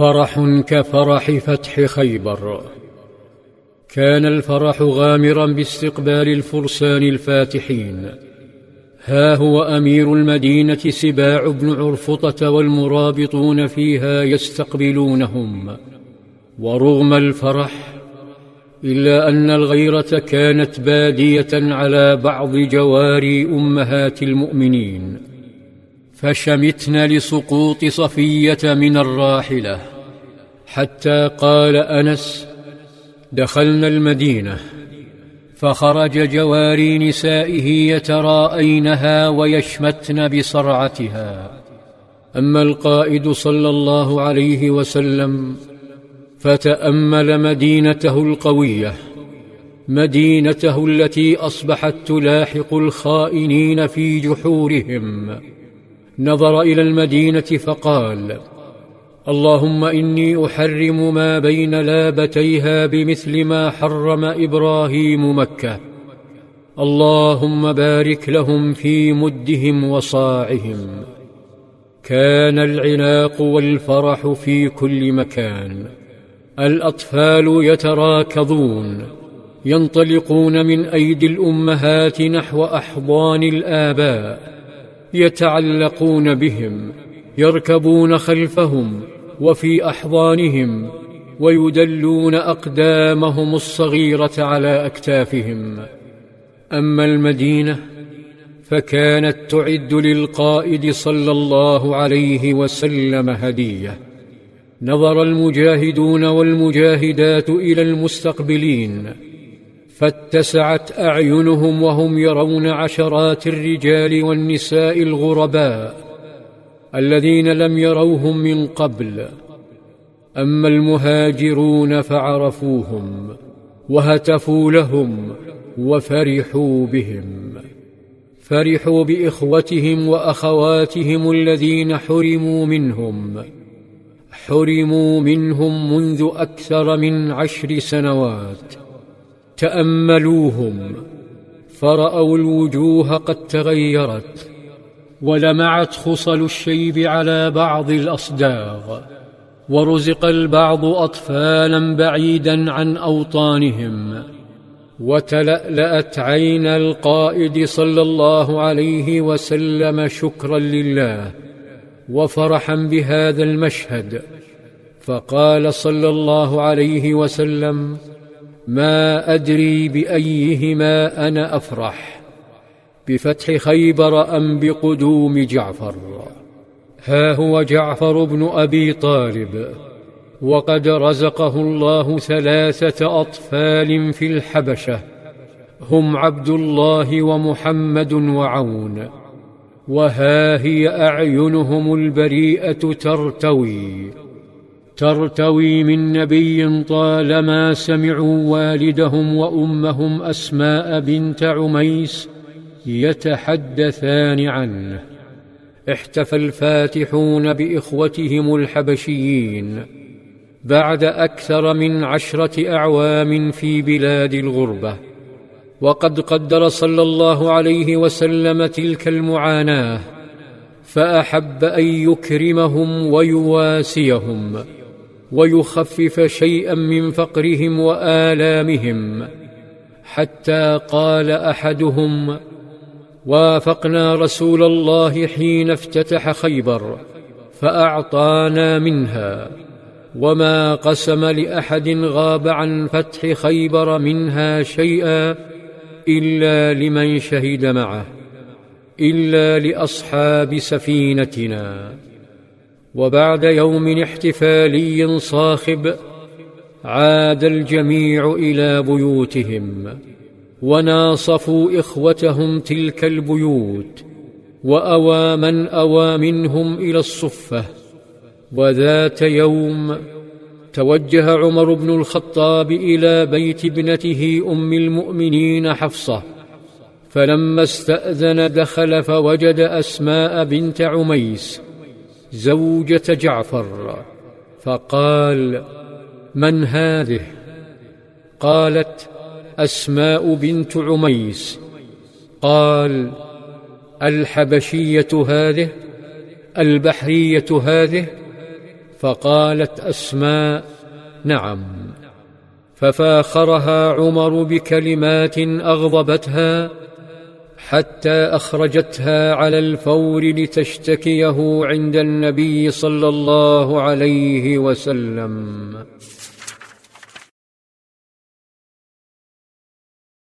فرح كفرح فتح خيبر. كان الفرح غامرا باستقبال الفرسان الفاتحين. ها هو أمير المدينة سباع بن عرفطة والمرابطون فيها يستقبلونهم. ورغم الفرح إلا أن الغيرة كانت بادية على بعض جواري أمهات المؤمنين. فشمتن لسقوط صفية من الراحلة. حتى قال أنس دخلنا المدينة. فخرج جواري نسائه يتراءينها ويشمتن بصرعتها. أما القائد صلى الله عليه وسلم فتأمل مدينته القوية مدينته التي أصبحت تلاحق الخائنين في جحورهم. نظر إلى المدينة فقال اللهم إني أحرم ما بين لابتيها بمثل ما حرم إبراهيم مكة. اللهم بارك لهم في مدهم وصاعهم. كان العناق والفرح في كل مكان. الأطفال يتراكضون ينطلقون من أيدي الأمهات نحو أحضان الآباء. يتعلقون بهم يركبون خلفهم وفي أحضانهم ويدلون أقدامهم الصغيرة على أكتافهم. أما المدينة فكانت تعد للقائد صلى الله عليه وسلم هدية. نظر المجاهدون والمجاهدات إلى المستقبلين فاتسعت أعينهم وهم يرون عشرات الرجال والنساء الغرباء الذين لم يروهم من قبل. أما المهاجرون فعرفوهم وهتفوا لهم وفرحوا بهم. فرحوا بإخوتهم وأخواتهم الذين حرموا منهم. حرموا منهم منذ أكثر من عشر سنوات. تأملوهم فرأوا الوجوه قد تغيرت ولمعت خصل الشيب على بعض الأصداغ ورزق البعض اطفالا بعيدا عن أوطانهم وتلألأت عين القائد صلى الله عليه وسلم شكرا لله وفرحا بهذا المشهد فقال صلى الله عليه وسلم ما أدري بأيهما أنا أفرح بفتح خيبر أم بقدوم جعفر. ها هو جعفر بن أبي طالب وقد رزقه الله ثلاثة أطفال في الحبشة هم عبد الله ومحمد وعون. وها هي أعينهم البريئة ترتوي. ترتوي من نبي طالما سمعوا والدهم وأمهم أسماء بنت عميس يتحدثان عنه. احتفى الفاتحون بإخوتهم الحبشيين بعد أكثر من عشرة أعوام في بلاد الغربة. وقد قدر صلى الله عليه وسلم تلك المعاناة فأحب أن يكرمهم ويواسيهم. ويخفف شيئا من فقرهم وآلامهم. حتى قال أحدهم وافقنا رسول الله حين افتتح خيبر فأعطانا منها. وما قسم لأحد غاب عن فتح خيبر منها شيئا إلا لمن شهد معه إلا لأصحاب سفينتنا. وبعد يوم احتفالي صاخب عاد الجميع إلى بيوتهم وناصفوا إخوتهم تلك البيوت وأوى من أوى منهم إلى الصفة. وذات يوم توجه عمر بن الخطاب إلى بيت ابنته أم المؤمنين حفصة فلما استأذن دخل فوجد أسماء بنت عميس زوجة جعفر فقال من هذه؟ قالت أسماء بنت عميس. قال الحبشية هذه؟ البحرية هذه؟ فقالت أسماء نعم. ففاخرها عمر بكلمات أغضبتها حتى أخرجتها على الفور لتشتكيه عند النبي صلى الله عليه وسلم.